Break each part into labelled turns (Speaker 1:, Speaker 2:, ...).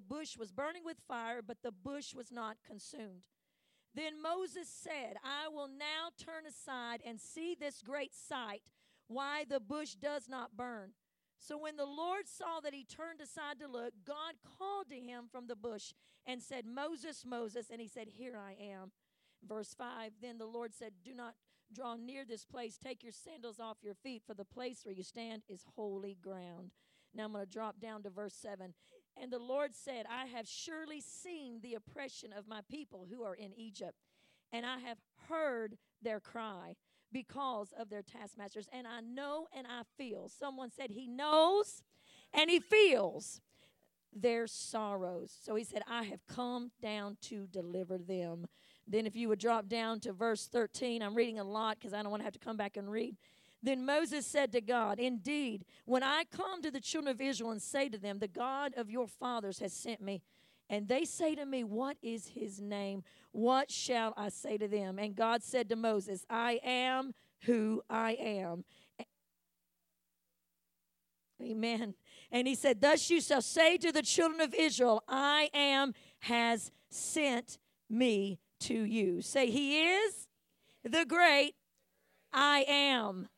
Speaker 1: the bush was burning with fire, but the bush was not consumed. Then Moses said, I will now turn aside and see this great sight, why the bush does not burn. So when the Lord saw that he turned aside to look, God called to him from the bush and said, Moses, Moses. And he said, Here I am. Verse 5 Then the Lord said, Do not draw near this place. Take your sandals off your feet, for the place where you stand is holy ground. Now I'm going to drop down to verse 7. And the Lord said, I have surely seen the oppression of my people who are in Egypt, and I have heard their cry because of their taskmasters. And I know and I feel. Someone said he knows and he feels their sorrows. So he said, I have come down to deliver them. Then, if you would drop down to verse 13, I'm reading a lot because I don't want to have to come back and read. Then Moses said to God, Indeed, when I come to the children of Israel and say to them, The God of your fathers has sent me, and they say to me, What is his name? What shall I say to them? And God said to Moses, I am who I am. Amen. And he said, Thus you shall say to the children of Israel, I am has sent me to you. Say, He is the great I am.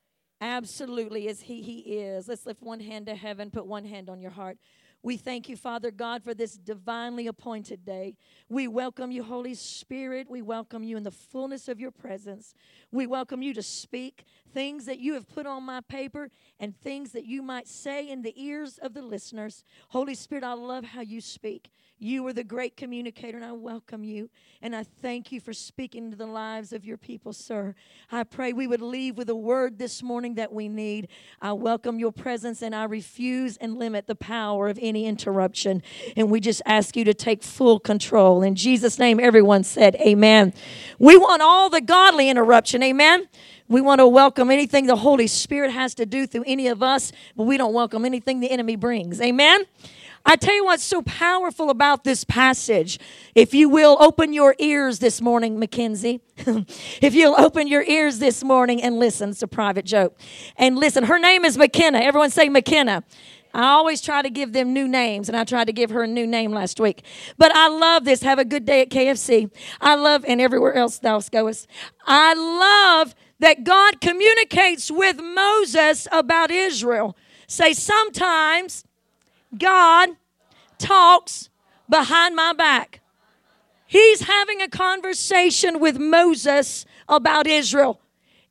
Speaker 1: Absolutely, as He He is. Let's lift one hand to heaven, put one hand on your heart. We thank you, Father God, for this divinely appointed day. We welcome you, Holy Spirit. We welcome you in the fullness of your presence. We welcome you to speak things that you have put on my paper and things that you might say in the ears of the listeners. Holy Spirit, I love how you speak. You are the great communicator, and I welcome you. And I thank you for speaking to the lives of your people, sir. I pray we would leave with a word this morning that we need. I welcome your presence, and I refuse and limit the power of any interruption. And we just ask you to take full control. In Jesus' name, everyone said, Amen. We want all the godly interruption. Amen. We want to welcome anything the Holy Spirit has to do through any of us, but we don't welcome anything the enemy brings. Amen. I tell you what's so powerful about this passage. If you will open your ears this morning, Mackenzie, if you'll open your ears this morning and listen, it's a private joke. And listen, her name is McKenna. Everyone say McKenna. I always try to give them new names, and I tried to give her a new name last week. But I love this. Have a good day at KFC. I love, and everywhere else thou goest. I love that God communicates with Moses about Israel. Say, sometimes God talks behind my back. He's having a conversation with Moses about Israel.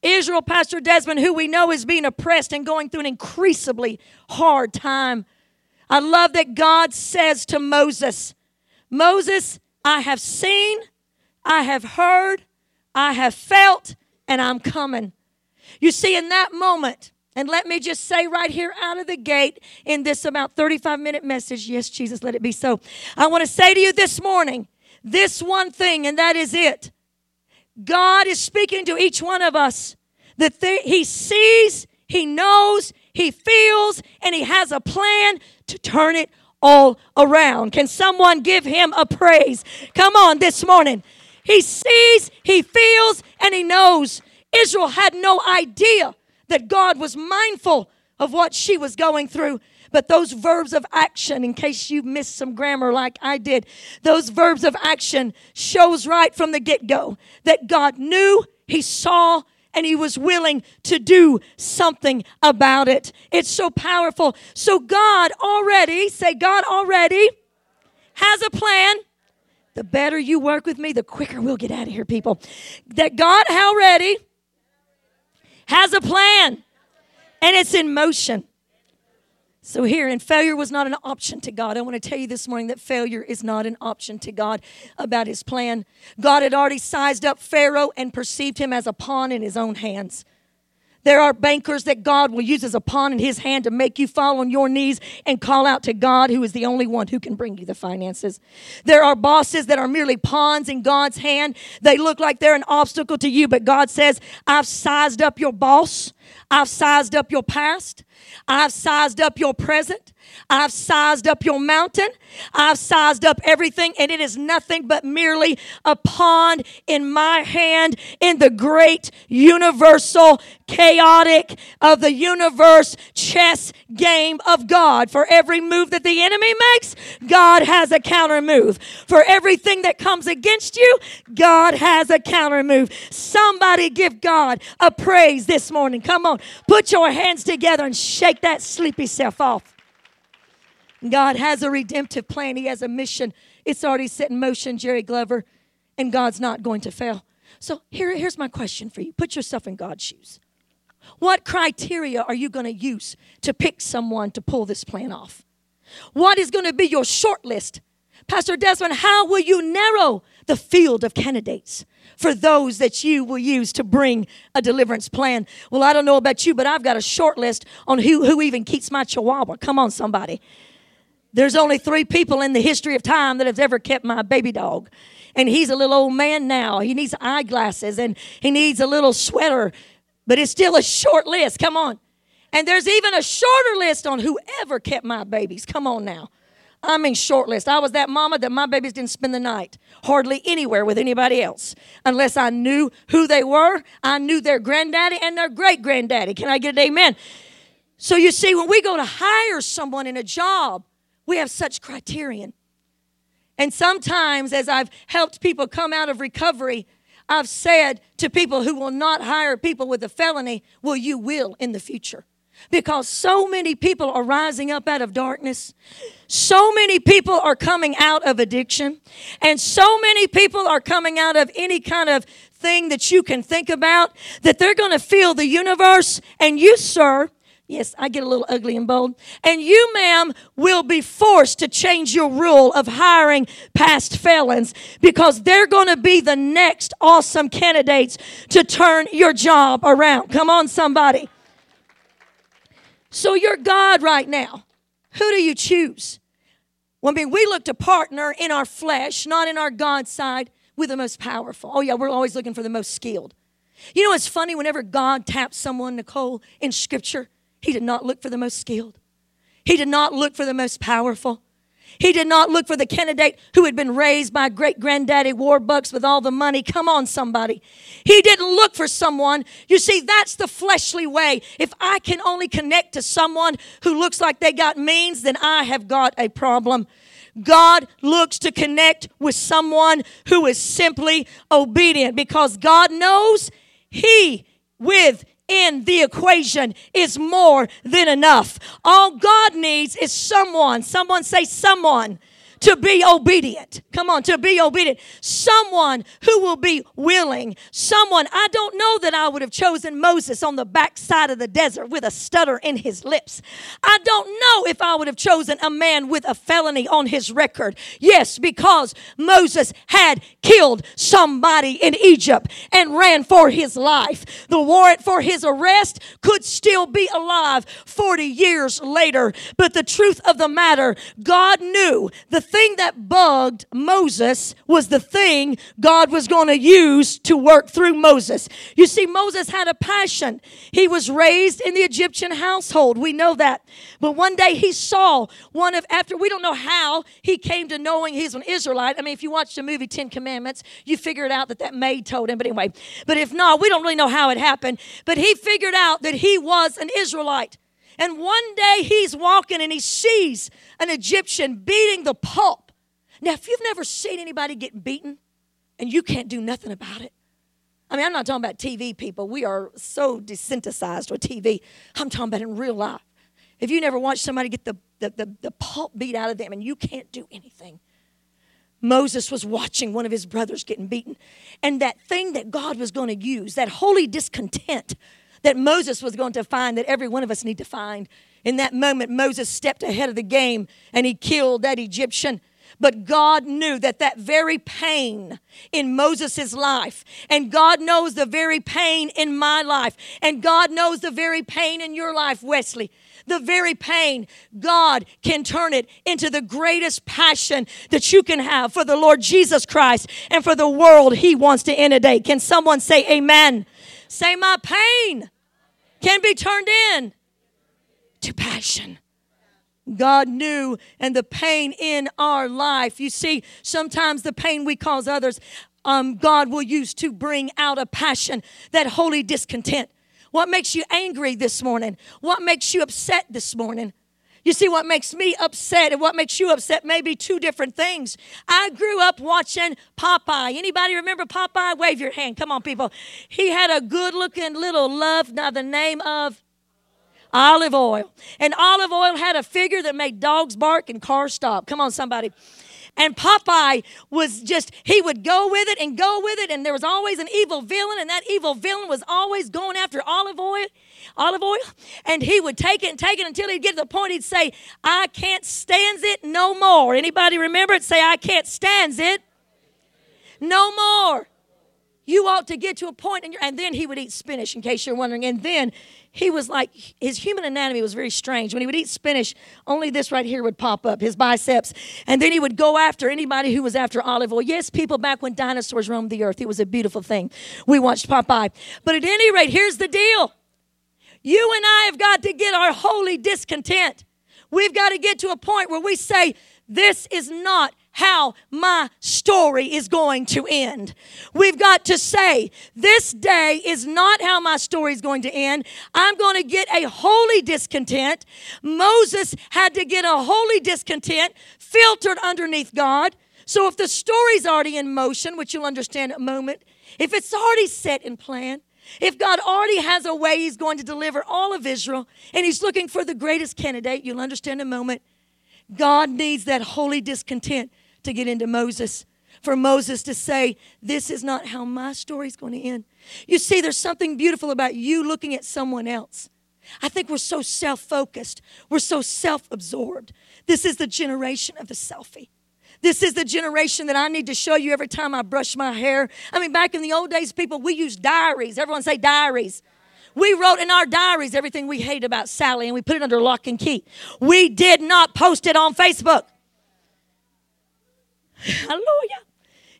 Speaker 1: Israel, Pastor Desmond, who we know is being oppressed and going through an increasingly hard time. I love that God says to Moses, Moses, I have seen, I have heard, I have felt, and I'm coming. You see, in that moment, and let me just say right here out of the gate in this about 35 minute message, yes, Jesus, let it be so. I want to say to you this morning this one thing, and that is it. God is speaking to each one of us that th- He sees, He knows, He feels, and He has a plan to turn it all around. Can someone give Him a praise? Come on this morning. He sees, He feels, and He knows. Israel had no idea that God was mindful of what she was going through. But those verbs of action, in case you missed some grammar like I did, those verbs of action shows right from the get-go that God knew, He saw, and He was willing to do something about it. It's so powerful. So God already, say God already has a plan. The better you work with me, the quicker we'll get out of here, people. That God already has a plan and it's in motion. So, here, and failure was not an option to God. I want to tell you this morning that failure is not an option to God about His plan. God had already sized up Pharaoh and perceived him as a pawn in His own hands. There are bankers that God will use as a pawn in his hand to make you fall on your knees and call out to God, who is the only one who can bring you the finances. There are bosses that are merely pawns in God's hand. They look like they're an obstacle to you, but God says, I've sized up your boss. I've sized up your past. I've sized up your present. I've sized up your mountain. I've sized up everything, and it is nothing but merely a pond in my hand in the great universal, chaotic of the universe chess game of God. For every move that the enemy makes, God has a counter move. For everything that comes against you, God has a counter move. Somebody give God a praise this morning. Come on, put your hands together and shake that sleepy self off. God has a redemptive plan, He has a mission. It's already set in motion, Jerry Glover, and God's not going to fail. So here, here's my question for you put yourself in God's shoes. What criteria are you going to use to pick someone to pull this plan off? What is going to be your short list? Pastor Desmond, how will you narrow the field of candidates for those that you will use to bring a deliverance plan? Well, I don't know about you, but I've got a short list on who, who even keeps my chihuahua. Come on, somebody. There's only three people in the history of time that have ever kept my baby dog. And he's a little old man now. He needs eyeglasses and he needs a little sweater, but it's still a short list. Come on. And there's even a shorter list on whoever kept my babies. Come on now. I mean, short list. I was that mama that my babies didn't spend the night hardly anywhere with anybody else unless I knew who they were. I knew their granddaddy and their great granddaddy. Can I get an amen? So you see, when we go to hire someone in a job, we have such criterion. And sometimes, as I've helped people come out of recovery, I've said to people who will not hire people with a felony, well, you will in the future. Because so many people are rising up out of darkness. So many people are coming out of addiction. And so many people are coming out of any kind of thing that you can think about that they're going to feel the universe and you, sir, Yes, I get a little ugly and bold. And you, ma'am, will be forced to change your rule of hiring past felons because they're going to be the next awesome candidates to turn your job around. Come on, somebody. So you're God right now. Who do you choose? Well, I mean, we look to partner in our flesh, not in our God side, with the most powerful. Oh, yeah, we're always looking for the most skilled. You know, it's funny whenever God taps someone, Nicole, in Scripture, he did not look for the most skilled. He did not look for the most powerful. He did not look for the candidate who had been raised by great granddaddy Warbucks with all the money. Come on, somebody. He didn't look for someone. You see, that's the fleshly way. If I can only connect to someone who looks like they got means, then I have got a problem. God looks to connect with someone who is simply obedient because God knows He with in the equation is more than enough. All God needs is someone, someone say someone to be obedient. Come on, to be obedient. Someone who will be willing. Someone, I don't know that I would have chosen Moses on the backside of the desert with a stutter in his lips. I don't know if I would have chosen a man with a felony on his record. Yes, because Moses had killed somebody in Egypt and ran for his life. The warrant for his arrest could still be alive 40 years later. But the truth of the matter, God knew the thing that bugged Moses was the thing God was going to use to work through Moses. You see, Moses had a passion. He was raised in the Egyptian household. We know that. But one day he saw one of, after, we don't know how he came to knowing he's an Israelite. I mean, if you watch the movie Ten Commandments, you figured out that that maid told him. But anyway, but if not, we don't really know how it happened. But he figured out that he was an Israelite. And one day he's walking and he sees an Egyptian beating the pulp. Now, if you've never seen anybody get beaten and you can't do nothing about it, I mean, I'm not talking about TV people. We are so desensitized with TV. I'm talking about in real life. If you never watched somebody get the, the, the, the pulp beat out of them and you can't do anything, Moses was watching one of his brothers getting beaten. And that thing that God was going to use, that holy discontent that Moses was going to find, that every one of us need to find. In that moment, Moses stepped ahead of the game and he killed that Egyptian. But God knew that that very pain in Moses' life, and God knows the very pain in my life, and God knows the very pain in your life, Wesley. The very pain, God can turn it into the greatest passion that you can have for the Lord Jesus Christ and for the world He wants to inundate. Can someone say amen? Say, My pain can be turned in to passion. God knew and the pain in our life. You see, sometimes the pain we cause others, um, God will use to bring out a passion, that holy discontent. What makes you angry this morning? What makes you upset this morning? You see, what makes me upset and what makes you upset may be two different things. I grew up watching Popeye. Anybody remember Popeye? Wave your hand. Come on, people. He had a good looking little love, now the name of Olive Oyl. And Olive Oyl had a figure that made dogs bark and cars stop. Come on, somebody. And Popeye was just, he would go with it and go with it. And there was always an evil villain, and that evil villain was always going after Olive Oyl. Olive Oyl, and he would take it and take it until he'd get to the point he'd say, I can't stand it no more. Anybody remember it? Say, I can't stand it no more. You ought to get to a point, and, and then he would eat spinach, in case you're wondering. And then he was like, his human anatomy was very strange. When he would eat spinach, only this right here would pop up, his biceps. And then he would go after anybody who was after Olive Oyl. Yes, people back when dinosaurs roamed the earth, it was a beautiful thing. We watched Popeye. But at any rate, here's the deal you and I have got to get our holy discontent. We've got to get to a point where we say, This is not how my story is going to end. We've got to say, this day is not how my story is going to end. I'm going to get a holy discontent. Moses had to get a holy discontent filtered underneath God. So if the story's already in motion, which you'll understand in a moment, if it's already set in plan, if God already has a way He's going to deliver all of Israel and He's looking for the greatest candidate, you'll understand in a moment. God needs that holy discontent to get into Moses. For Moses to say, This is not how my story is going to end. You see, there's something beautiful about you looking at someone else. I think we're so self focused, we're so self absorbed. This is the generation of the selfie. This is the generation that I need to show you every time I brush my hair. I mean, back in the old days, people, we used diaries. Everyone say diaries. We wrote in our diaries everything we hated about Sally and we put it under lock and key. We did not post it on Facebook. Hallelujah.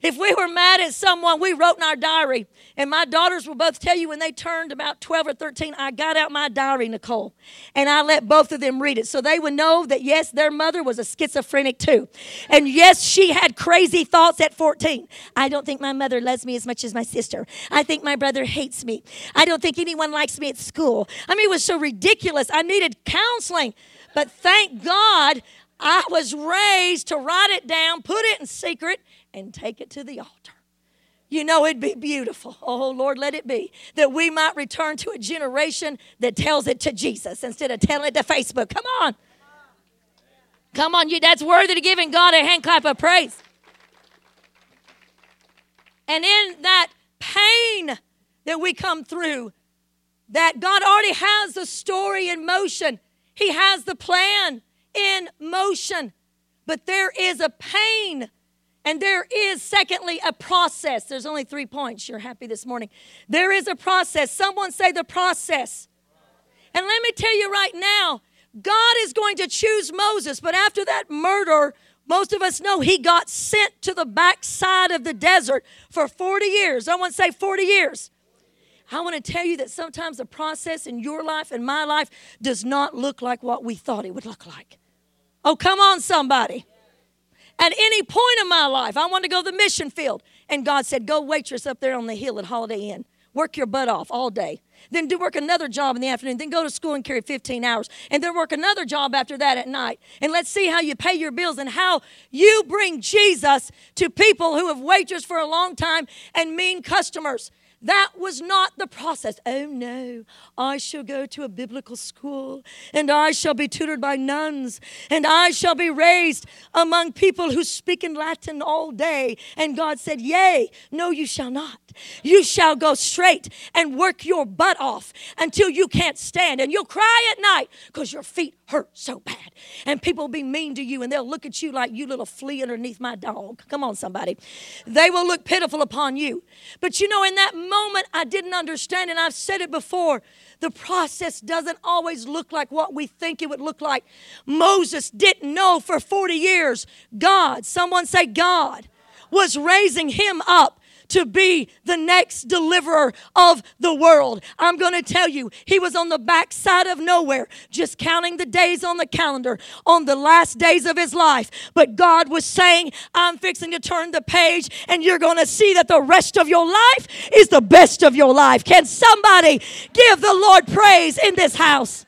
Speaker 1: If we were mad at someone, we wrote in our diary. And my daughters will both tell you when they turned about 12 or 13, I got out my diary, Nicole, and I let both of them read it. So they would know that, yes, their mother was a schizophrenic too. And yes, she had crazy thoughts at 14. I don't think my mother loves me as much as my sister. I think my brother hates me. I don't think anyone likes me at school. I mean, it was so ridiculous. I needed counseling. But thank God I was raised to write it down, put it in secret, and take it to the altar. You know, it'd be beautiful. Oh, Lord, let it be that we might return to a generation that tells it to Jesus instead of telling it to Facebook. Come on. Come on, you that's worthy to giving God a hand clap of praise. And in that pain that we come through, that God already has the story in motion. He has the plan in motion. But there is a pain and there is, secondly, a process. There's only three points. You're happy this morning. There is a process. Someone say the process. And let me tell you right now, God is going to choose Moses, but after that murder, most of us know he got sent to the backside of the desert for 40 years. I want to say 40 years. I want to tell you that sometimes the process in your life and my life does not look like what we thought it would look like. Oh, come on, somebody. At any point in my life, I wanted to go to the mission field. And God said, Go waitress up there on the hill at Holiday Inn. Work your butt off all day. Then do work another job in the afternoon. Then go to school and carry 15 hours. And then work another job after that at night. And let's see how you pay your bills and how you bring Jesus to people who have waitress for a long time and mean customers. That was not the process. Oh no, I shall go to a biblical school and I shall be tutored by nuns and I shall be raised among people who speak in Latin all day. And God said, Yea, no, you shall not. You shall go straight and work your butt off until you can't stand. And you'll cry at night because your feet hurt so bad. And people will be mean to you and they'll look at you like you little flea underneath my dog. Come on, somebody. They will look pitiful upon you. But you know, in that moment, I didn't understand, and I've said it before. The process doesn't always look like what we think it would look like. Moses didn't know for 40 years God, someone say God, was raising him up to be the next deliverer of the world. I'm going to tell you, he was on the backside of nowhere, just counting the days on the calendar on the last days of his life. But God was saying, I'm fixing to turn the page, and you're going to see that the rest of your life is the best of your life. Can somebody give the Lord praise in this house?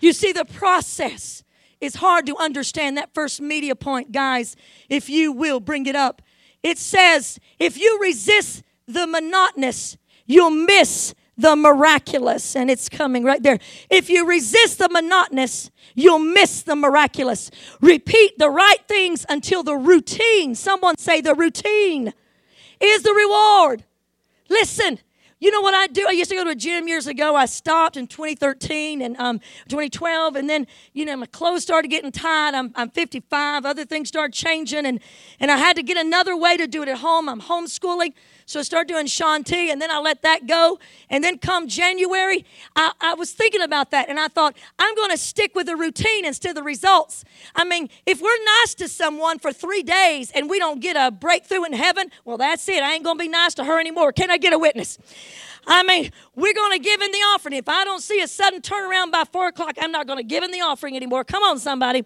Speaker 1: You see, the process is hard to understand. That first media point, guys, if you will bring it up. It says, if you resist the monotonous, you'll miss the miraculous. And it's coming right there. If you resist the monotonous, you'll miss the miraculous. Repeat the right things until the routine, someone say the routine, is the reward. Listen, you know what I do? I used to go to a gym years ago. I stopped in 2013 and um, 2012, and then you know my clothes started getting tight. I'm, I'm 55. Other things started changing, and and I had to get another way to do it at home. I'm homeschooling, so I started doing Shaun T, and then I let that go. And then come January, I, I was thinking about that, and I thought, I'm going to stick with the routine instead of the results. I mean, if we're nice to someone for three days and we don't get a breakthrough in heaven, well, that's it. I ain't going to be nice to her anymore. Can I get a witness? I mean, we're going to give in the offering. If I don't see a sudden turnaround by four o'clock, I'm not going to give in the offering anymore. Come on, somebody.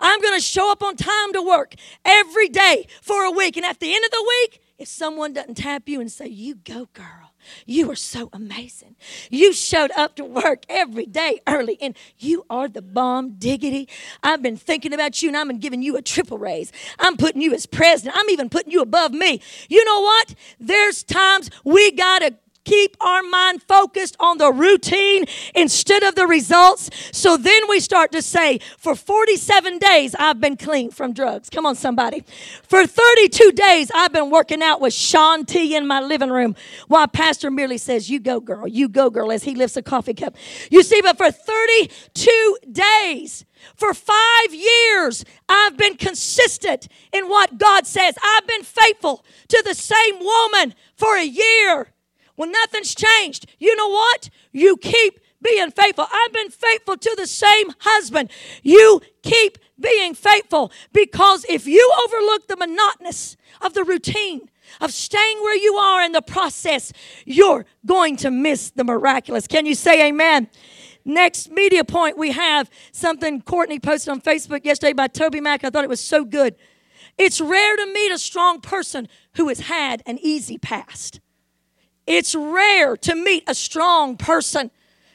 Speaker 1: I'm going to show up on time to work every day for a week. And at the end of the week, if someone doesn't tap you and say, You go, girl, you are so amazing. You showed up to work every day early, and you are the bomb diggity. I've been thinking about you, and I'm giving you a triple raise. I'm putting you as president. I'm even putting you above me. You know what? There's times we got to keep our mind focused on the routine instead of the results. So then we start to say, for 47 days, I've been clean from drugs. Come on, somebody. For 32 days, I've been working out with Shaun T in my living room while Pastor merely says, You go, girl, you go, girl, as he lifts a coffee cup. You see, but for 32 days, for five years, I've been consistent in what God says. I've been faithful to the same woman for a year. Well, nothing's changed. You know what? You keep being faithful. I've been faithful to the same husband. You keep being faithful because if you overlook the monotonous of the routine, of staying where you are in the process, you're going to miss the miraculous. Can you say amen? Next media point, we have something Courtney posted on Facebook yesterday by TobyMac. I thought it was so good. It's rare to meet a strong person who has had an easy past. It's rare to meet a strong person.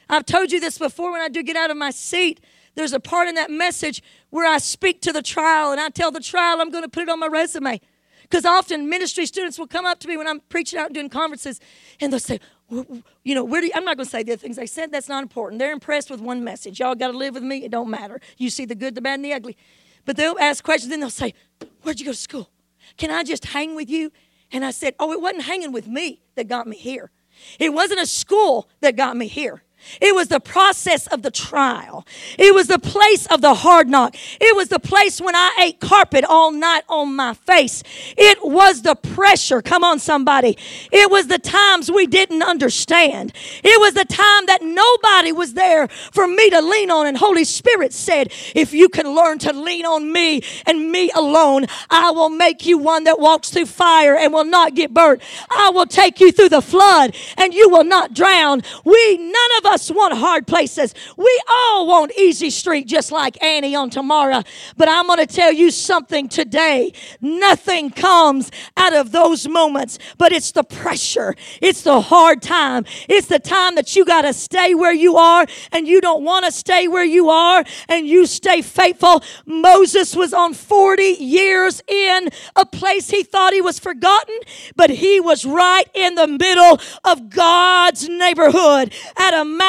Speaker 1: I've told you this before when I do get out of my seat. There's a part in that message where I speak to the trial and I tell the trial I'm going to put it on my resume. Because often ministry students will come up to me when I'm preaching out and doing conferences and they'll say, you know, where do you, I'm not going to say the things they said. That's not important. They're impressed with one message. Y'all got to live with me. It don't matter. You see the good, the bad, and the ugly. But they'll ask questions. Then they'll say, "Where'd you go to school? Can I just hang with you?" And I said, Oh, it wasn't hanging with me that got me here. It wasn't a school that got me here. It was the process of the trial. It was the place of the hard knock. It was the place when I ate carpet all night on my face. It was the pressure. Come on, somebody. It was the times we didn't understand. It was the time that nobody was there for me to lean on. And Holy Spirit said, If you can learn to lean on me and me alone, I will make you one that walks through fire and will not get burnt. I will take you through the flood and you will not drown. We, none of us us want hard places. We all want easy street, just like Annie on tomorrow. But I'm going to tell you something today. Nothing comes out of those moments, but it's the pressure. It's the hard time. It's the time that you got to stay where you are and you don't want to stay where you are and you stay faithful. Moses was on 40 years in a place he thought he was forgotten, but he was right in the middle of God's neighborhood at a mountain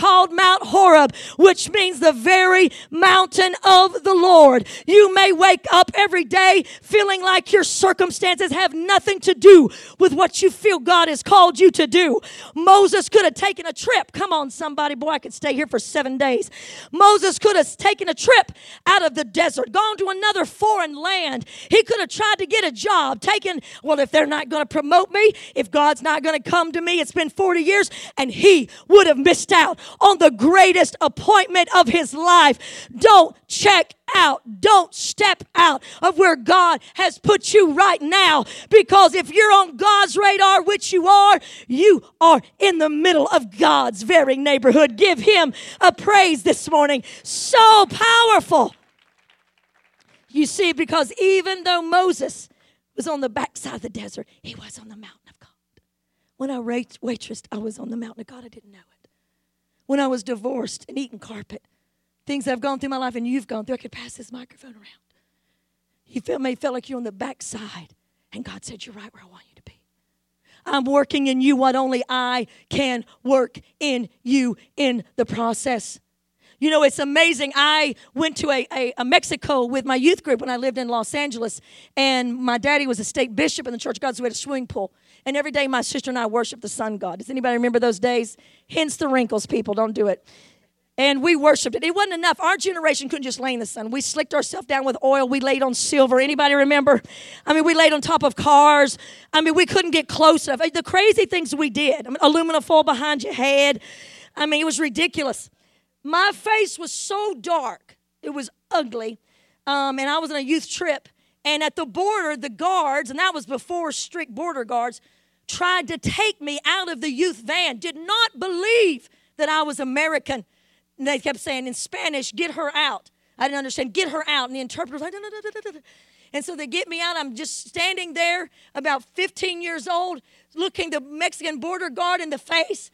Speaker 1: called Mount Horeb, which means the very mountain of the Lord. You may wake up every day feeling like your circumstances have nothing to do with what you feel God has called you to do. Moses could have taken a trip. Come on, somebody. Boy, I could stay here for seven days. Moses could have taken a trip out of the desert, gone to another foreign land. He could have tried to get a job, taken, well, if they're not going to promote me, if God's not going to come to me, it's been 40 years, and he would have been missed out on the greatest appointment of his life. Don't check out. Don't step out of where God has put you right now. Because if you're on God's radar, which you are, you are in the middle of God's very neighborhood. Give him a praise this morning. So powerful. You see, because even though Moses was on the backside of the desert, he was on the mountain of God. When I waitressed, I was on the mountain of God. I didn't know it. When I was divorced and eating carpet, things I've gone through my life and you've gone through, I could pass this microphone around. You felt, may feel like you're on the backside, and God said, You're right where I want you to be. I'm working in you what only I can work in you in the process. You know, it's amazing. I went to a, a, a, Mexico with my youth group when I lived in Los Angeles, and my daddy was a state bishop in the Church of God, so we had a swimming pool. And every day my sister and I worshiped the sun god. Does anybody remember those days? Hence the wrinkles, people. Don't do it. And we worshiped it. It wasn't enough. Our generation couldn't just lay in the sun. We slicked ourselves down with oil. We laid on silver. Anybody remember? I mean, we laid on top of cars. I mean, we couldn't get close enough. The crazy things we did. I mean, aluminum foil behind your head. I mean, it was ridiculous. My face was so dark, it was ugly. Um, and I was on a youth trip. And at the border, the guards, and that was before strict border guards, tried to take me out of the youth van, did not believe that I was American. And they kept saying in Spanish, get her out. I didn't understand, get her out. And the interpreter was like, da, da, da, and so they get me out. I'm just standing there, about 15 years old, looking the Mexican border guard in the face.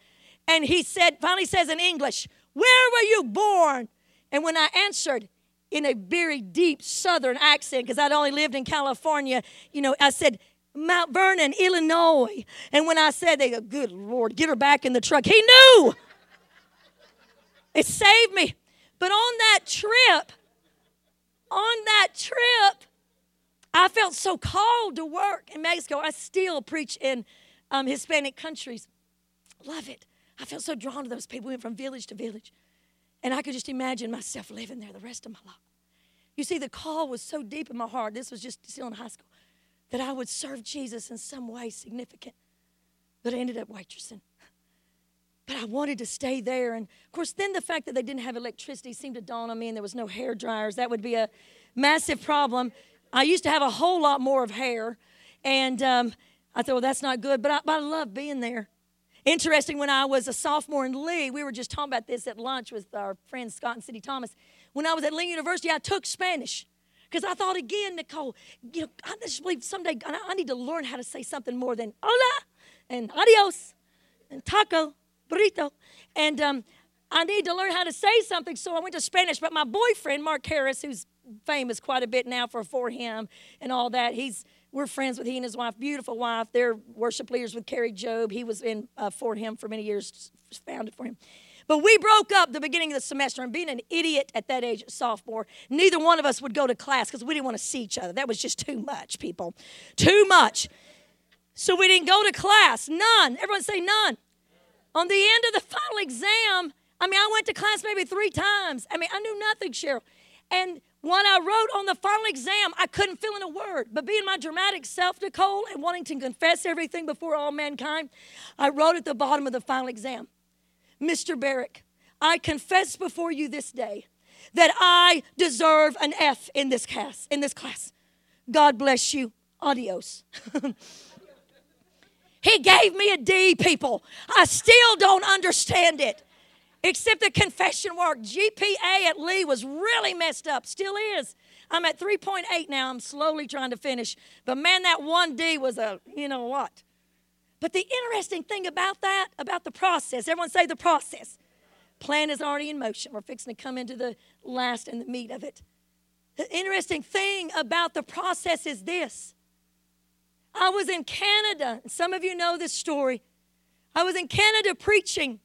Speaker 1: And he said, finally says in English, where were you born? And when I answered in a very deep southern accent, because I'd only lived in California, you know, I said, Mount Vernon, Illinois. And when I said, they go, good Lord, get her back in the truck. He knew. It saved me. But on that trip, on that trip, I felt so called to work in Mexico. I still preach in um, Hispanic countries. Love it. I felt so drawn to those people. We went from village to village. And I could just imagine myself living there the rest of my life. You see, the call was so deep in my heart. This was just still in high school that I would serve Jesus in some way significant. But I ended up waitressing. But I wanted to stay there. And of course, then the fact that they didn't have electricity seemed to dawn on me and there was no hair dryers. That would be a massive problem. I used to have a whole lot more of hair. And um, I thought, well, that's not good. But I, but I love being there. Interesting, when I was a sophomore in Lee, we were just talking about this at lunch with our friends Scott and Cindy Thomas. When I was at Lee University, I took Spanish because I thought again, Nicole, you know, I just believe someday I need to learn how to say something more than hola and adios and taco, burrito. And um, I need to learn how to say something, so I went to Spanish. But my boyfriend, Mark Harris, who's famous quite a bit now for 4Him and all that, he's we're friends with he and his wife, beautiful wife. They're worship leaders with Kari Jobe. He was in uh, 4Him for many years, founded 4Him. But we broke up the beginning of the semester, and being an idiot at that age, sophomore, neither one of us would go to class because we didn't want to see each other. That was just too much, people. Too much. So we didn't go to class. None. Everyone say none. On the end of the final exam, I mean, I went to class maybe three times. I mean, I knew nothing, Cheryl. And when I wrote on the final exam, I couldn't fill in a word. But being my dramatic self, Nicole, and wanting to confess everything before all mankind, I wrote at the bottom of the final exam Mr. Barrick, I confess before you this day that I deserve an F in this class. In this class. God bless you. Adios. he gave me a D, people. I still don't understand it except the confession work. GPA at Lee was really messed up, still is. I'm at 3.8 now. I'm slowly trying to finish. But man, that 1D was a, you know what? But the interesting thing about that, about the process, everyone say the process. Plan is already in motion. We're fixing to come into the last and the meat of it. The interesting thing about the process is this. I was in Canada, some of you know this story. I was in Canada preaching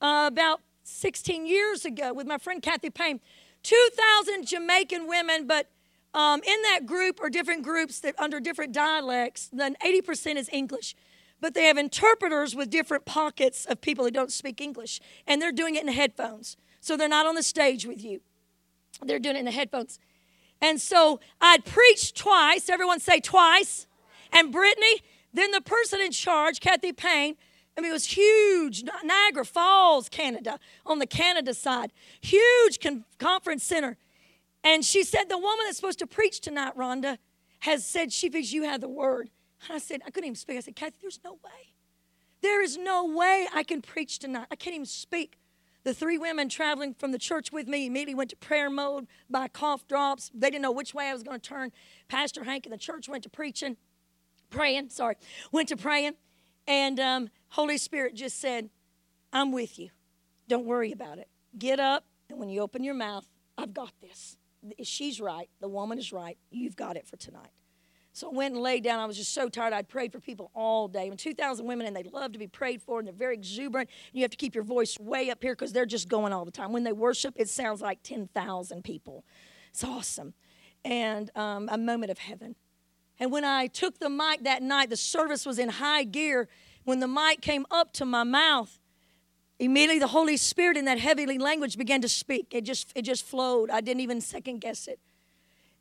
Speaker 1: uh, about 16 years ago with my friend Kathy Payne. 2,000 Jamaican women, but um, in that group are different groups that under different dialects. Then 80% is English, but they have interpreters with different pockets of people who don't speak English, and they're doing it in headphones. So they're not on the stage with you. They're doing it in the headphones. And so I'd preached twice. Everyone say twice. And Brittany, then the person in charge, Kathy Payne, I mean, it was huge. Niagara Falls, Canada, on the Canada side. Huge con- conference center. And she said, The woman that's supposed to preach tonight, Rhonda, has said she thinks you have the word. And I said, I couldn't even speak. I said, Kathy, there's no way. There is no way I can preach tonight. I can't even speak. The three women traveling from the church with me immediately went to prayer mode by cough drops. They didn't know which way I was going to turn. Pastor Hank and the church went to preaching, praying, sorry, went to praying. And um, Holy Spirit just said, I'm with you. Don't worry about it. Get up, and when you open your mouth, I've got this. She's right. The woman is right. You've got it for tonight. So I went and laid down. I was just so tired. I'd prayed for people all day. And 2,000 women, and they love to be prayed for, and they're very exuberant. You have to keep your voice way up here because they're just going all the time. When they worship, it sounds like 10,000 people. It's awesome. And um, a moment of heaven. And when I took the mic that night, the service was in high gear. When the mic came up to my mouth, immediately the Holy Spirit in that heavenly language began to speak. It just, it just flowed. I didn't even second guess it.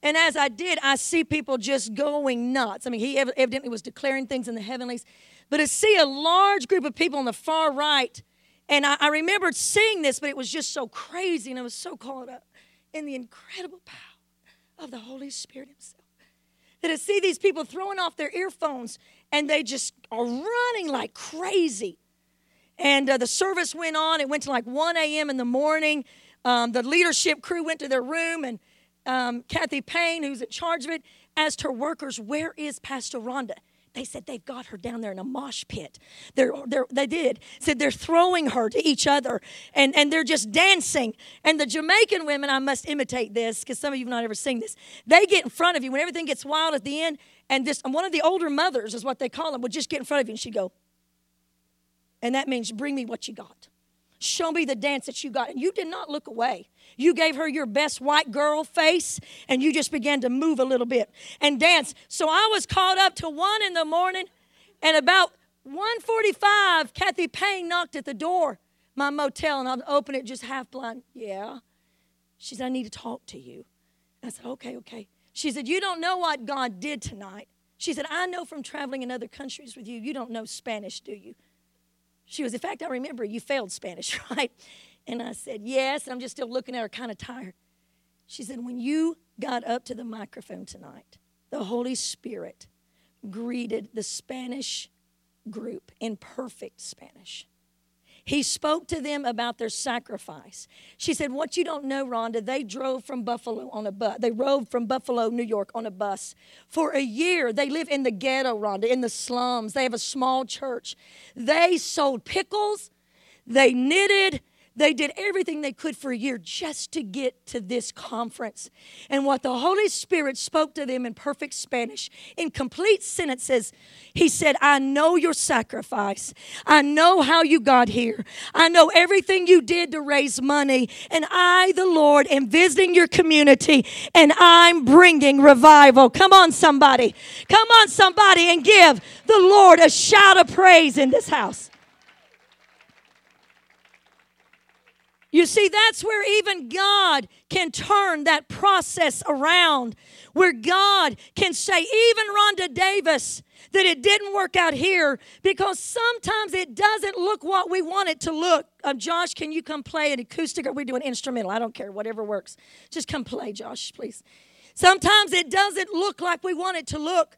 Speaker 1: And as I did, I see people just going nuts. I mean, he evidently was declaring things in the heavenlies. But to see a large group of people on the far right, and I, I remembered seeing this, but it was just so crazy, and I was so caught up in the incredible power of the Holy Spirit Himself. That to see these people throwing off their earphones and they just are running like crazy. And uh, the service went on. It went to like 1 a.m. in the morning. Um, the leadership crew went to their room and um, Kathy Payne, who's in charge of it, asked her workers, Where is Pastor Rhonda? They said they've got her down there in a mosh pit. They're, they're, they did. Said they're throwing her to each other and, and they're just dancing. And the Jamaican women, I must imitate this because some of you have not ever seen this. They get in front of you when everything gets wild at the end. And this, one of the older mothers is what they call them, would just get in front of you and she'd go, and that means bring me what you got. Show me the dance that you got. And you did not look away. You gave her your best white girl face and you just began to move a little bit and dance. So I was caught up to one in the morning and about 145, Kathy Payne knocked at the door, my motel, and I'll open it just half blind. Yeah. She said, I need to talk to you. I said, okay, okay. She said, You don't know what God did tonight. She said, I know from traveling in other countries with you, you don't know Spanish, do you? She was, In fact, I remember you failed Spanish, right? And I said, Yes. I'm just still looking at her, kind of tired. She said, When you got up to the microphone tonight, the Holy Spirit greeted the Spanish group in perfect Spanish. He spoke to them about their sacrifice. She said, What you don't know, Rhonda, they drove from Buffalo on a bus. They rode from Buffalo, New York on a bus. For a year, they live in the ghetto, Rhonda, in the slums. They have a small church. They sold pickles, they knitted, they did everything they could for a year just to get to this conference. And what the Holy Spirit spoke to them in perfect Spanish, in complete sentences, He said, I know your sacrifice. I know how you got here. I know everything you did to raise money. And I, the Lord, am visiting your community and I'm bringing revival. Come on, somebody. Come on, somebody, and give the Lord a shout of praise in this house. You see, that's where even God can turn that process around, where God can say, even Rhonda Davis, that it didn't work out here because sometimes it doesn't look what we want it to look. Um, Josh, can you come play an acoustic or we do an instrumental? I don't care, whatever works. Just come play, Josh, please. Sometimes it doesn't look like we want it to look.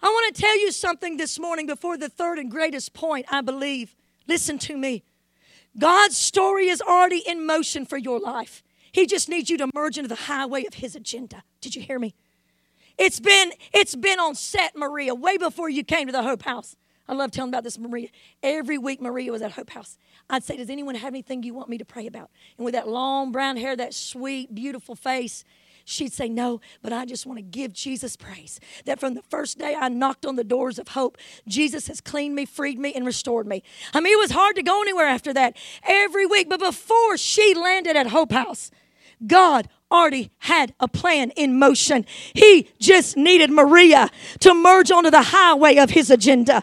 Speaker 1: I want to tell you something this morning before the third and greatest point, I believe. Listen to me. God's story is already in motion for your life. He just needs you to merge into the highway of his agenda. Did you hear me? It's been it's been on set, Maria, way before you came to the Hope House. I love telling about this, Maria. Every week, Maria was at Hope House. I'd say, Does anyone have anything you want me to pray about? And with that long brown hair, that sweet, beautiful face, She'd say, No, but I just want to give Jesus praise. That from the first day I knocked on the doors of hope, Jesus has cleaned me, freed me, and restored me. I mean, it was hard to go anywhere after that every week. But before she landed at Hope House, God already had a plan in motion. He just needed Maria to merge onto the highway of his agenda.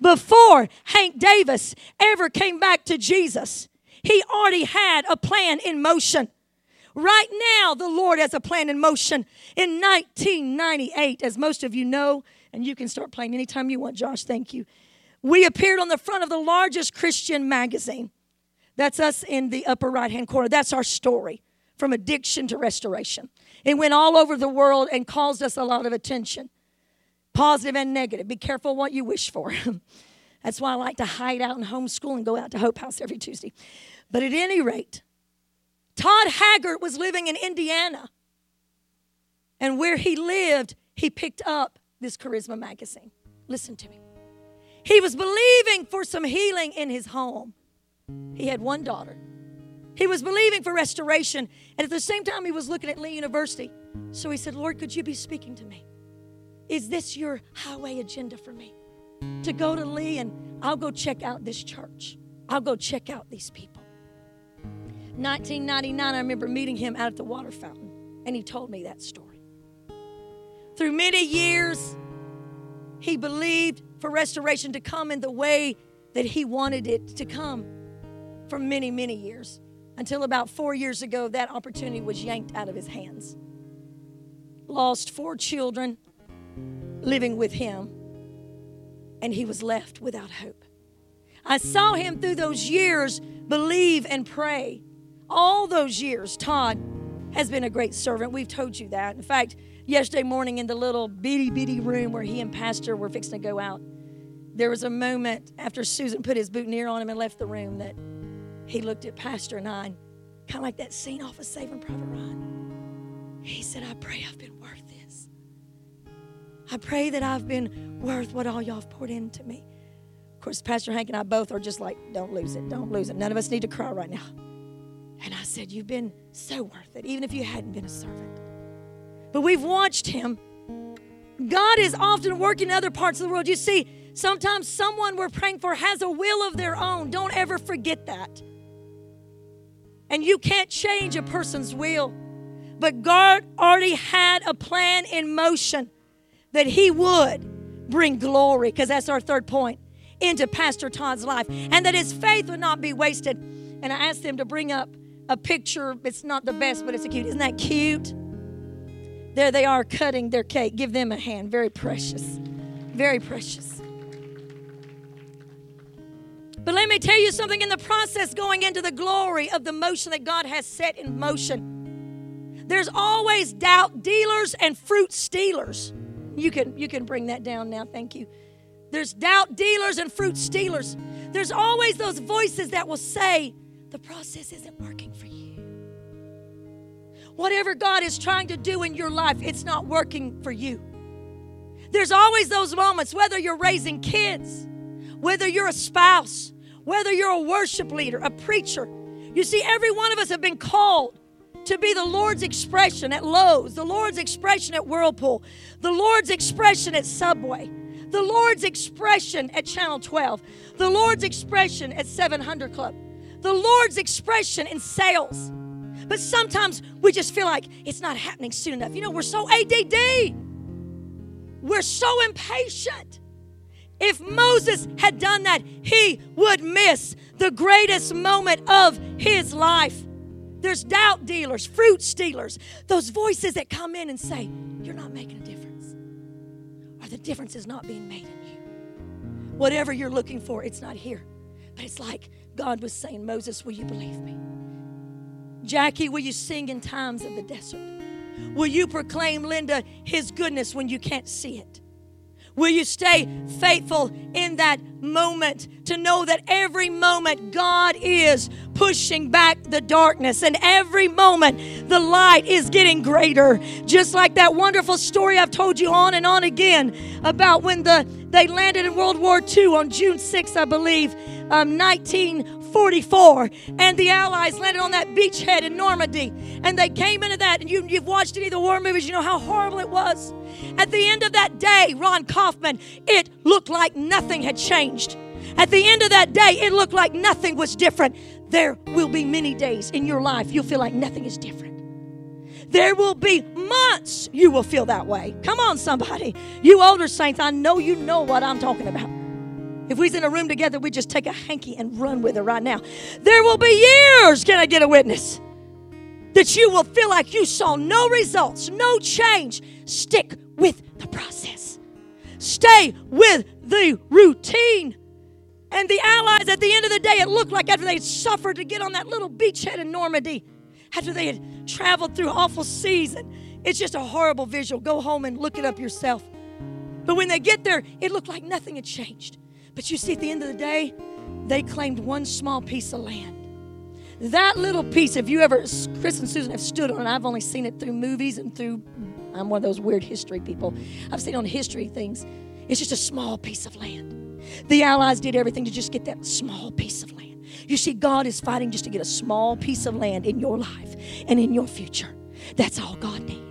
Speaker 1: Before Hank Davis ever came back to Jesus, he already had a plan in motion. Right now, the Lord has a plan in motion. In 1998, as most of you know, and you can start playing anytime you want, Josh, thank you. we appeared on the front of the largest Christian magazine. That's us in the upper right hand corner. That's our story from addiction to restoration. It went all over the world and caused us a lot of attention, positive and negative. Be careful what you wish for. That's why I like to hide out and homeschool and go out to Hope House every Tuesday. But at any rate, Todd Haggart was living in Indiana. And where he lived, he picked up this Charisma magazine. Listen to me. He was believing for some healing in his home. He had one daughter. He was believing for restoration. And at the same time, he was looking at Lee University. So he said, Lord, could you be speaking to me? Is this your highway agenda for me? To go to Lee and I'll go check out this church. I'll go check out these people. 1999, I remember meeting him out at the water fountain, and he told me that story. Through many years, he believed for restoration to come in the way that he wanted it to come for many, many years. Until about four years ago, that opportunity was yanked out of his hands. Lost four children living with him, and he was left without hope. I saw him through those years believe and pray. All those years, Todd has been a great servant. We've told you that. In fact, yesterday morning in the little bitty bitty room where he and Pastor were fixing to go out, there was a moment after Susan put his boutonniere on him and left the room that he looked at Pastor and I, kind of like that scene off of Saving Private Ryan. He said, I pray I've been worth this. I pray that I've been worth what all y'all have poured into me. Of course, Pastor Hank and I both are just like, don't lose it, don't lose it. None of us need to cry right now. Said, You've been so worth it, even if you hadn't been a servant. But we've watched him. God is often working in other parts of the world. You see, sometimes someone we're praying for has a will of their own. Don't ever forget that. And you can't change a person's will. But God already had a plan in motion that He would bring glory, because that's our third point, into Pastor Todd's life, and that his faith would not be wasted. And I asked them to bring up a picture. It's not the best, but it's a cute. Isn't that cute? There they are cutting their cake. Give them a hand. Very precious. Very precious. But let me tell you something in the process going into the glory of the motion that God has set in motion. There's always doubt dealers and fruit stealers. You can you can bring that down now. Thank you. There's doubt dealers and fruit stealers. There's always those voices that will say the process isn't working for you. Whatever God is trying to do in your life, it's not working for you. There's always those moments, whether you're raising kids, whether you're a spouse, whether you're a worship leader, a preacher. You see, every one of us have been called to be the Lord's expression at Lowe's, the Lord's expression at Whirlpool, the Lord's expression at Subway, the Lord's expression at Channel 12, the Lord's expression at 700 Club, the Lord's expression in sales. But sometimes we just feel like it's not happening soon enough. You know, we're so ADD, we're so impatient. If Moses had done that, he would miss the greatest moment of his life. There's doubt dealers, fruit stealers, those voices that come in and say, You're not making a difference, or the difference is not being made in you. Whatever you're looking for, it's not here. But it's like God was saying, Moses, will you believe me? Jackie, will you sing in times of the desert? Will you proclaim, Linda, his goodness when you can't see it? Will you stay faithful in that moment to know that every moment God is pushing back the darkness and every moment the light is getting greater? Just like that wonderful story I've told you on and on again about when the they landed in World War II on June 6th, I believe, um, 1944, and the Allies landed on that beachhead in Normandy, and they came into that, and you, you've watched any of the war movies, you know how horrible it was. At the end of that day, Ron Kaufman, it looked like nothing had changed. At the end of that day, it looked like nothing was different. There will be many days in your life you'll feel like nothing is different. There will be months you will feel that way. Come on, somebody. You older saints, I know you know what I'm talking about. If we's in a room together, we'd just take a hanky and run with it right now. There will be years, can I get a witness? That you will feel like you saw no results, no change. Stick with the process. Stay with the routine. And the Allies, at the end of the day, it looked like after they had suffered to get on that little beachhead in Normandy, after they had traveled through awful seas, and it's just a horrible visual. Go home and look it up yourself. But when they get there, it looked like nothing had changed. But you see, at the end of the day, they claimed one small piece of land. That little piece, if you ever, Chris and Susan have stood on I've only seen it through movies and through, I'm one of those weird history people. I've seen on history things. It's just a small piece of land. The Allies did everything to just get that small piece of land. You see, God is fighting just to get a small piece of land in your life and in your future. That's all God needs.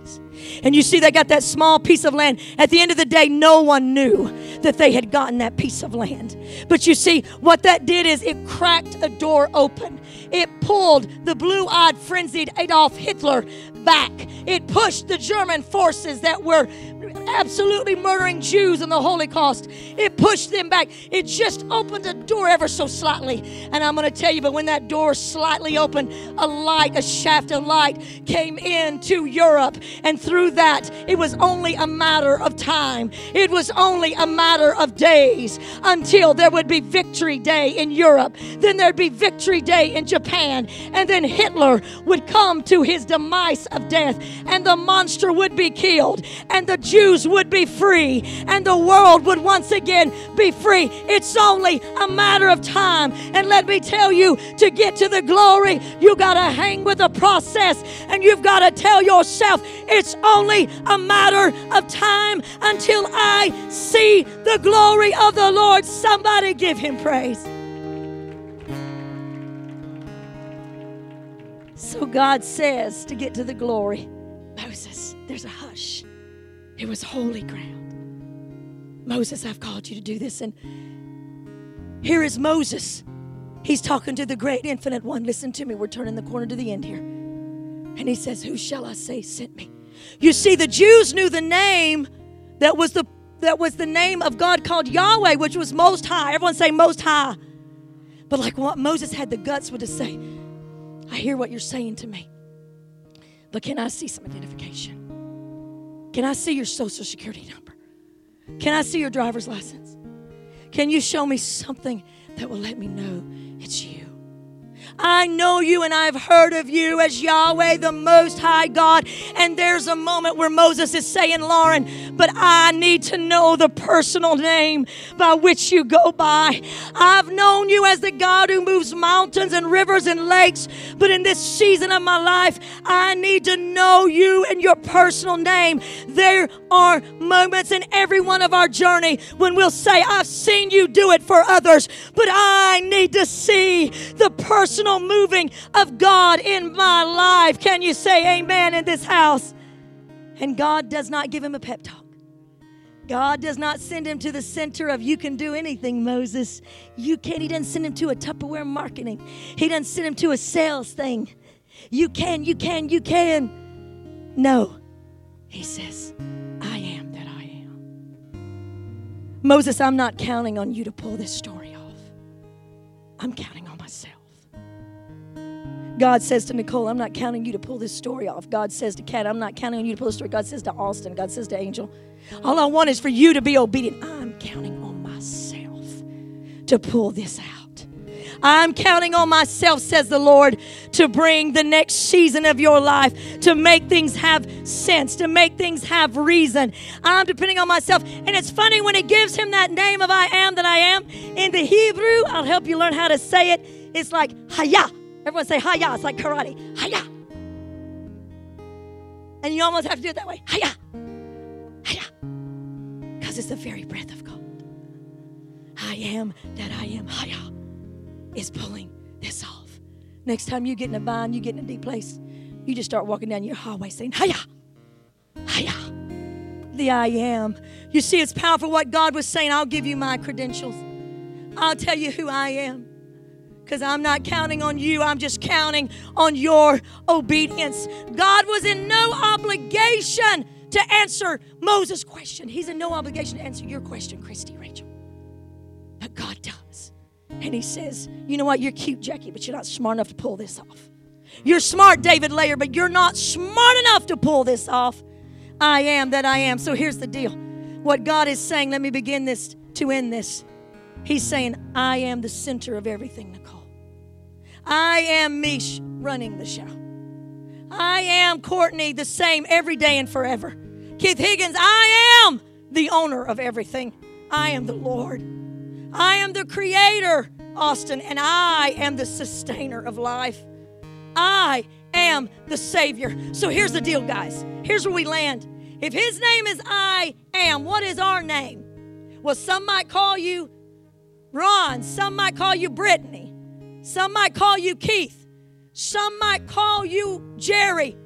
Speaker 1: And you see, they got that small piece of land. At the end of the day, no one knew that they had gotten that piece of land. But you see, what that did is it cracked a door open. It pulled the blue eyed, frenzied Adolf Hitler back. It pushed the German forces that were absolutely murdering Jews in the Holocaust. It pushed them back. It just opened a door ever so slightly. And I'm going to tell you, but when that door slightly opened, a light, a shaft of light came into Europe. And through that, it was only a matter of time. It was only a matter of days until there would be Victory Day in Europe. Then there'd be Victory Day in Japan. And then Hitler would come to his demise of death. And the monster would be killed. And the Jews would be free and the world would once again be free. It's only a matter of time. And let me tell you, to get to the glory, you got to hang with the process and you've got to tell yourself, it's only a matter of time until I see the glory of the Lord. Somebody give him praise. So God says to get to the glory, Moses, there's a hush. It was holy ground. Moses, I've called you to do this. And here is Moses. He's talking to the great infinite one. Listen to me. We're turning the corner to the end here. And he says, Who shall I say sent me? You see, the Jews knew the name that was the that was the name of God called Yahweh, which was most high. Everyone say most high. But like what Moses had the guts would to say, I hear what you're saying to me. But can I see some identification? Can I see your social security number? Can I see your driver's license? Can you show me something that will let me know it's you? I know you and I've heard of you as Yahweh, the Most High God. And there's a moment where Moses is saying, Lauren, but I need to know the personal name by which you go by. I've known you as the God who moves mountains and rivers and lakes, but in this season of my life, I need to know you and your personal name. There are moments in every one of our journey when we'll say, I've seen you do it for others, but I need to see the personal moving of God in my life. Can you say amen in this house? And God does not give him a pep talk. God does not send him to the center of you can do anything, Moses. You can't. He doesn't send him to a Tupperware marketing. He doesn't send him to a sales thing. You can, you can, you can. No. He says, I am that I am. Moses, I'm not counting on you to pull this story off. I'm counting on. God says to Nicole, I'm not counting you to pull this story off. God says to Kat, I'm not counting on you to pull this story. God says to Austin, God says to Angel, all I want is for you to be obedient. I'm counting on myself to pull this out. I'm counting on myself, says the Lord, to bring the next season of your life, to make things have sense, to make things have reason. I'm depending on myself. And it's funny when it gives him that name of I am that I am. In the Hebrew, I'll help you learn how to say it. It's like Haya. Everyone say Haya. It's like karate. Haya. And you almost have to do it that way. Haya. Haya. Because it's the very breath of God. I am that I am. Haya is pulling this off. Next time you get in a bind, you get in a deep place, you just start walking down your hallway saying, Hiya, Hiya, the I am. You see, it's powerful what God was saying. I'll give you my credentials, I'll tell you who I am. Because I'm not counting on you, I'm just counting on your obedience. God was in no obligation to answer Moses' question. He's in no obligation to answer your question, Christy Rachel. But God does. And he says, You know what? You're cute, Jackie, but you're not smart enough to pull this off. You're smart, David Layer, but you're not smart enough to pull this off. I am that I am. So here's the deal. What God is saying, let me begin this to end this. He's saying, I am the center of everything, Nicole. I am Mish running the show. I am Courtney the same every day and forever. Keith Higgins, I am the owner of everything. I am the Lord. I am the creator, Austin, and I am the sustainer of life. I am the Savior. So here's the deal, guys. Here's where we land. If His name is I am, what is our name? Well, some might call you Ron, some might call you Brittany, some might call you Keith, some might call you Jerry.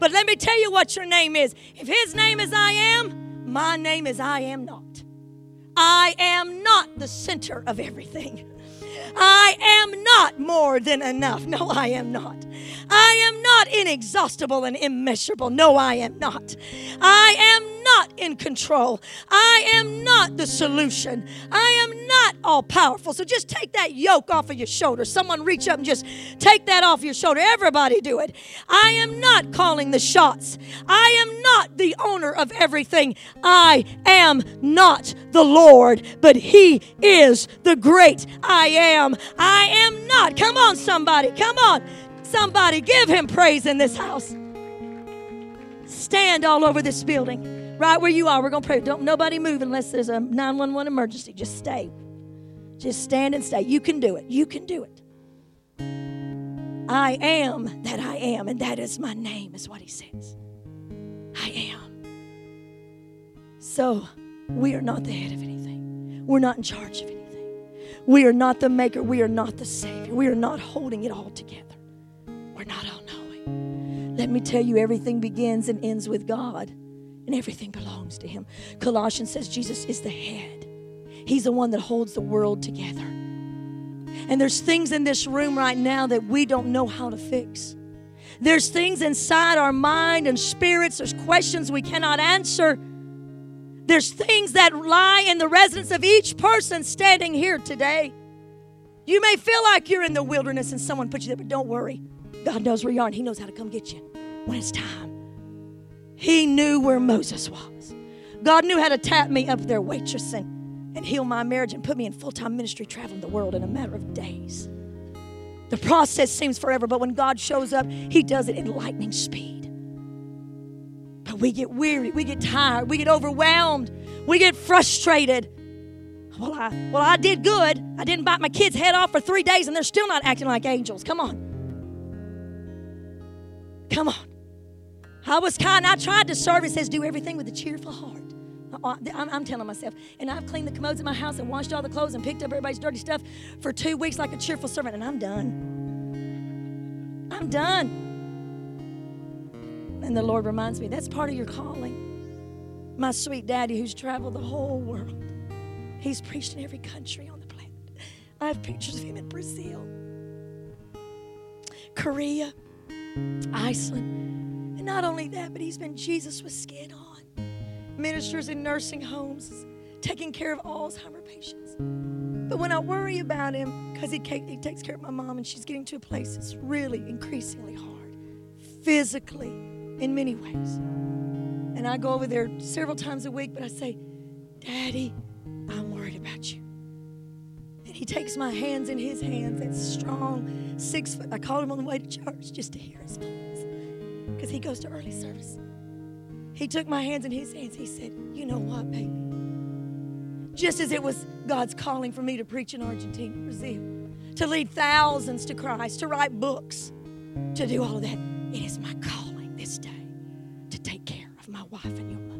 Speaker 1: But let me tell you what your name is. If His name is I am, my name is I am not. I am not the center of everything. I am not more than enough. No, I am not. I am not inexhaustible and immeasurable. No, I am not. I am not in control. I am not the solution. I am not all powerful. So just take that yoke off of your shoulder. Someone reach up and just take that off your shoulder. Everybody do it. I am not calling the shots. I am not the owner of everything. I am not the Lord, but He is the great I am. I am not. Come on, somebody. Come on. Somebody give Him praise in this house. Stand all over this building right where you are. We're going to pray. Don't nobody move unless there's a 911 emergency. Just stay. Just stand and stay. You can do it. You can do it. I am that I am, and that is my name, is what he says. I am. So we are not the head of anything. We're not in charge of anything. We are not the maker. We are not the savior. We are not holding it all together. We're not all knowing. Let me tell you, everything begins and ends with God and everything belongs to Him. Colossians says Jesus is the head, He's the one that holds the world together. And there's things in this room right now that we don't know how to fix. There's things inside our mind and spirits, there's questions we cannot answer. There's things that lie in the residence of each person standing here today. You may feel like you're in the wilderness and someone put you there, but don't worry. God knows where you are and He knows how to come get you when it's time. He knew where Moses was. God knew how to tap me up there waitressing and heal my marriage and put me in full time ministry traveling the world in a matter of days. The process seems forever, but when God shows up, He does it in lightning speed. But we get weary, we get tired, we get overwhelmed, we get frustrated. Well, I well, I did good. I didn't bite my kid's head off for three days, and they're still not acting like angels. Come on. Come on. I was kind. I tried to serve. It says, do everything with a cheerful heart. Uh, uh, I'm, I'm, telling myself. And I've cleaned the commodes in my house and washed all the clothes and picked up everybody's dirty stuff for two weeks like a cheerful servant, and I'm done. I'm done. And the Lord reminds me that's part of your calling. My sweet daddy, who's traveled the whole world, he's preached in every country on the planet. I have pictures of him in Brazil, Korea, Iceland. And not only that, but he's been Jesus with skin on. Ministers in nursing homes, taking care of Alzheimer patients. But when I worry about him, because he, he takes care of my mom and she's getting to a place that's really increasingly hard, physically, in many ways. And I go over there several times a week, but I say, Daddy, I'm worried about you. And he takes my hands in his hands, that strong six foot. I called him on the way to church just to hear his voice because he goes to early service. He took my hands in his hands. He said, You know what, baby? Just as it was God's calling for me to preach in Argentina, Brazil, to lead thousands to Christ, to write books, to do all of that, it is my calling this day to take care of my wife and your mother.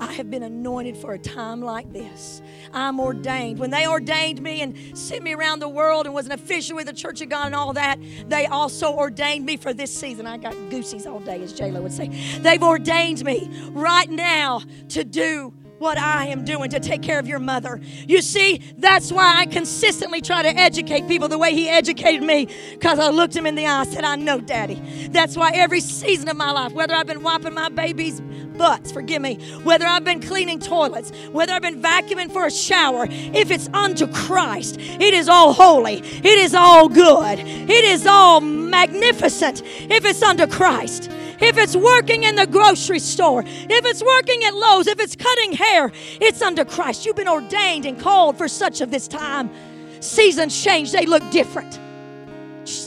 Speaker 1: I have been anointed for a time like this. I'm ordained. When they ordained me and sent me around the world and was an official with the Church of God and all that, they also ordained me for this season. I got goosies all day, as JLo would say. They've ordained me right now to do what I am doing to take care of your mother. You see, that's why I consistently try to educate people the way he educated me because I looked him in the eye and said, I know, Daddy. That's why every season of my life, whether I've been wiping my baby's butts, forgive me, whether I've been cleaning toilets, whether I've been vacuuming for a shower, if it's unto Christ, it is all holy, it is all good, it is all magnificent if it's unto Christ. If it's working in the grocery store, if it's working at Lowe's, if it's cutting hair, it's under Christ. You've been ordained and called for such of this time. Seasons change, they look different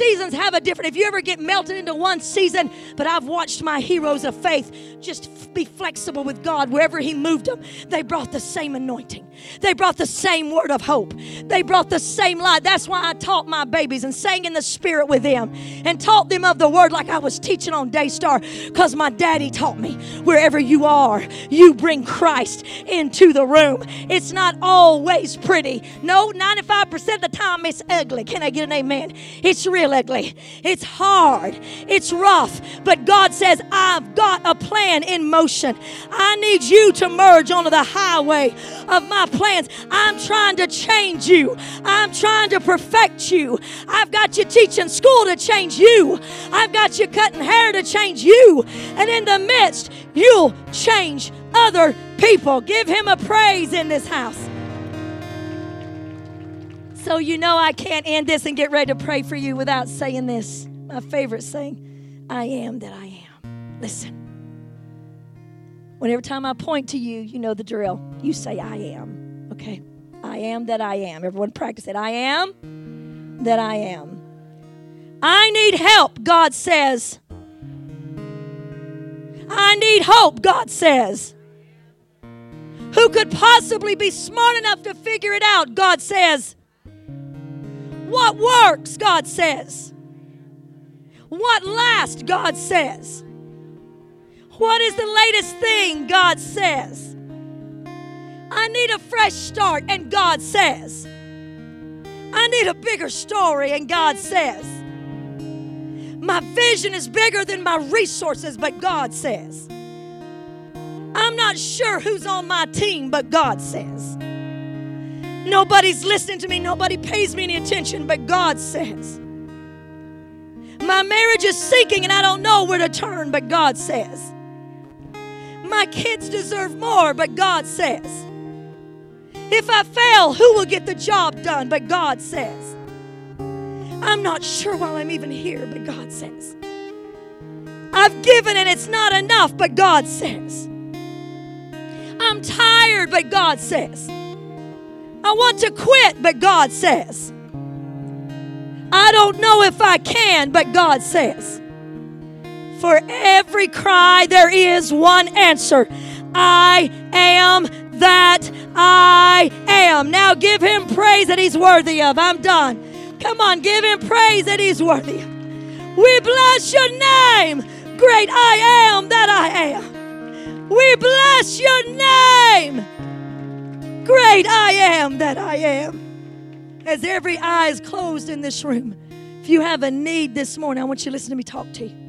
Speaker 1: seasons have a different. If you ever get melted into one season, but I've watched my heroes of faith just be flexible with God wherever He moved them. They brought the same anointing. They brought the same word of hope. They brought the same light. That's why I taught my babies and sang in the spirit with them and taught them of the word like I was teaching on Daystar because my daddy taught me wherever you are, you bring Christ into the room. It's not always pretty. No, 95% of the time it's ugly. Can I get an amen? It's real ugly. It's hard. It's rough. But God says, I've got a plan in motion. I need you to merge onto the highway of my plans. I'm trying to change you. I'm trying to perfect you. I've got you teaching school to change you. I've got you cutting hair to change you. And in the midst, you'll change other people. Give him a praise in this house. So, you know, I can't end this and get ready to pray for you without saying this. My favorite saying I am that I am. Listen. Whenever time I point to you, you know the drill. You say, I am. Okay? I am that I am. Everyone practice it. I am that I am. I need help, God says. I need hope, God says. Who could possibly be smart enough to figure it out? God says. What works, God says. What lasts, God says. What is the latest thing, God says. I need a fresh start, and God says. I need a bigger story, and God says. My vision is bigger than my resources, but God says. I'm not sure who's on my team, but God says. Nobody's listening to me. Nobody pays me any attention, but God says. My marriage is sinking and I don't know where to turn, but God says. My kids deserve more, but God says. If I fail, who will get the job done? But God says. I'm not sure why I'm even here, but God says. I've given and it's not enough, but God says. I'm tired, but God says. I want to quit, but God says. I don't know if I can, but God says. For every cry, there is one answer I am that I am. Now give him praise that he's worthy of. I'm done. Come on, give him praise that he's worthy of. We bless your name, great I am that I am. We bless your name. Great I am that I am. As every eye is closed in this room, if you have a need this morning, I want you to listen to me talk to you.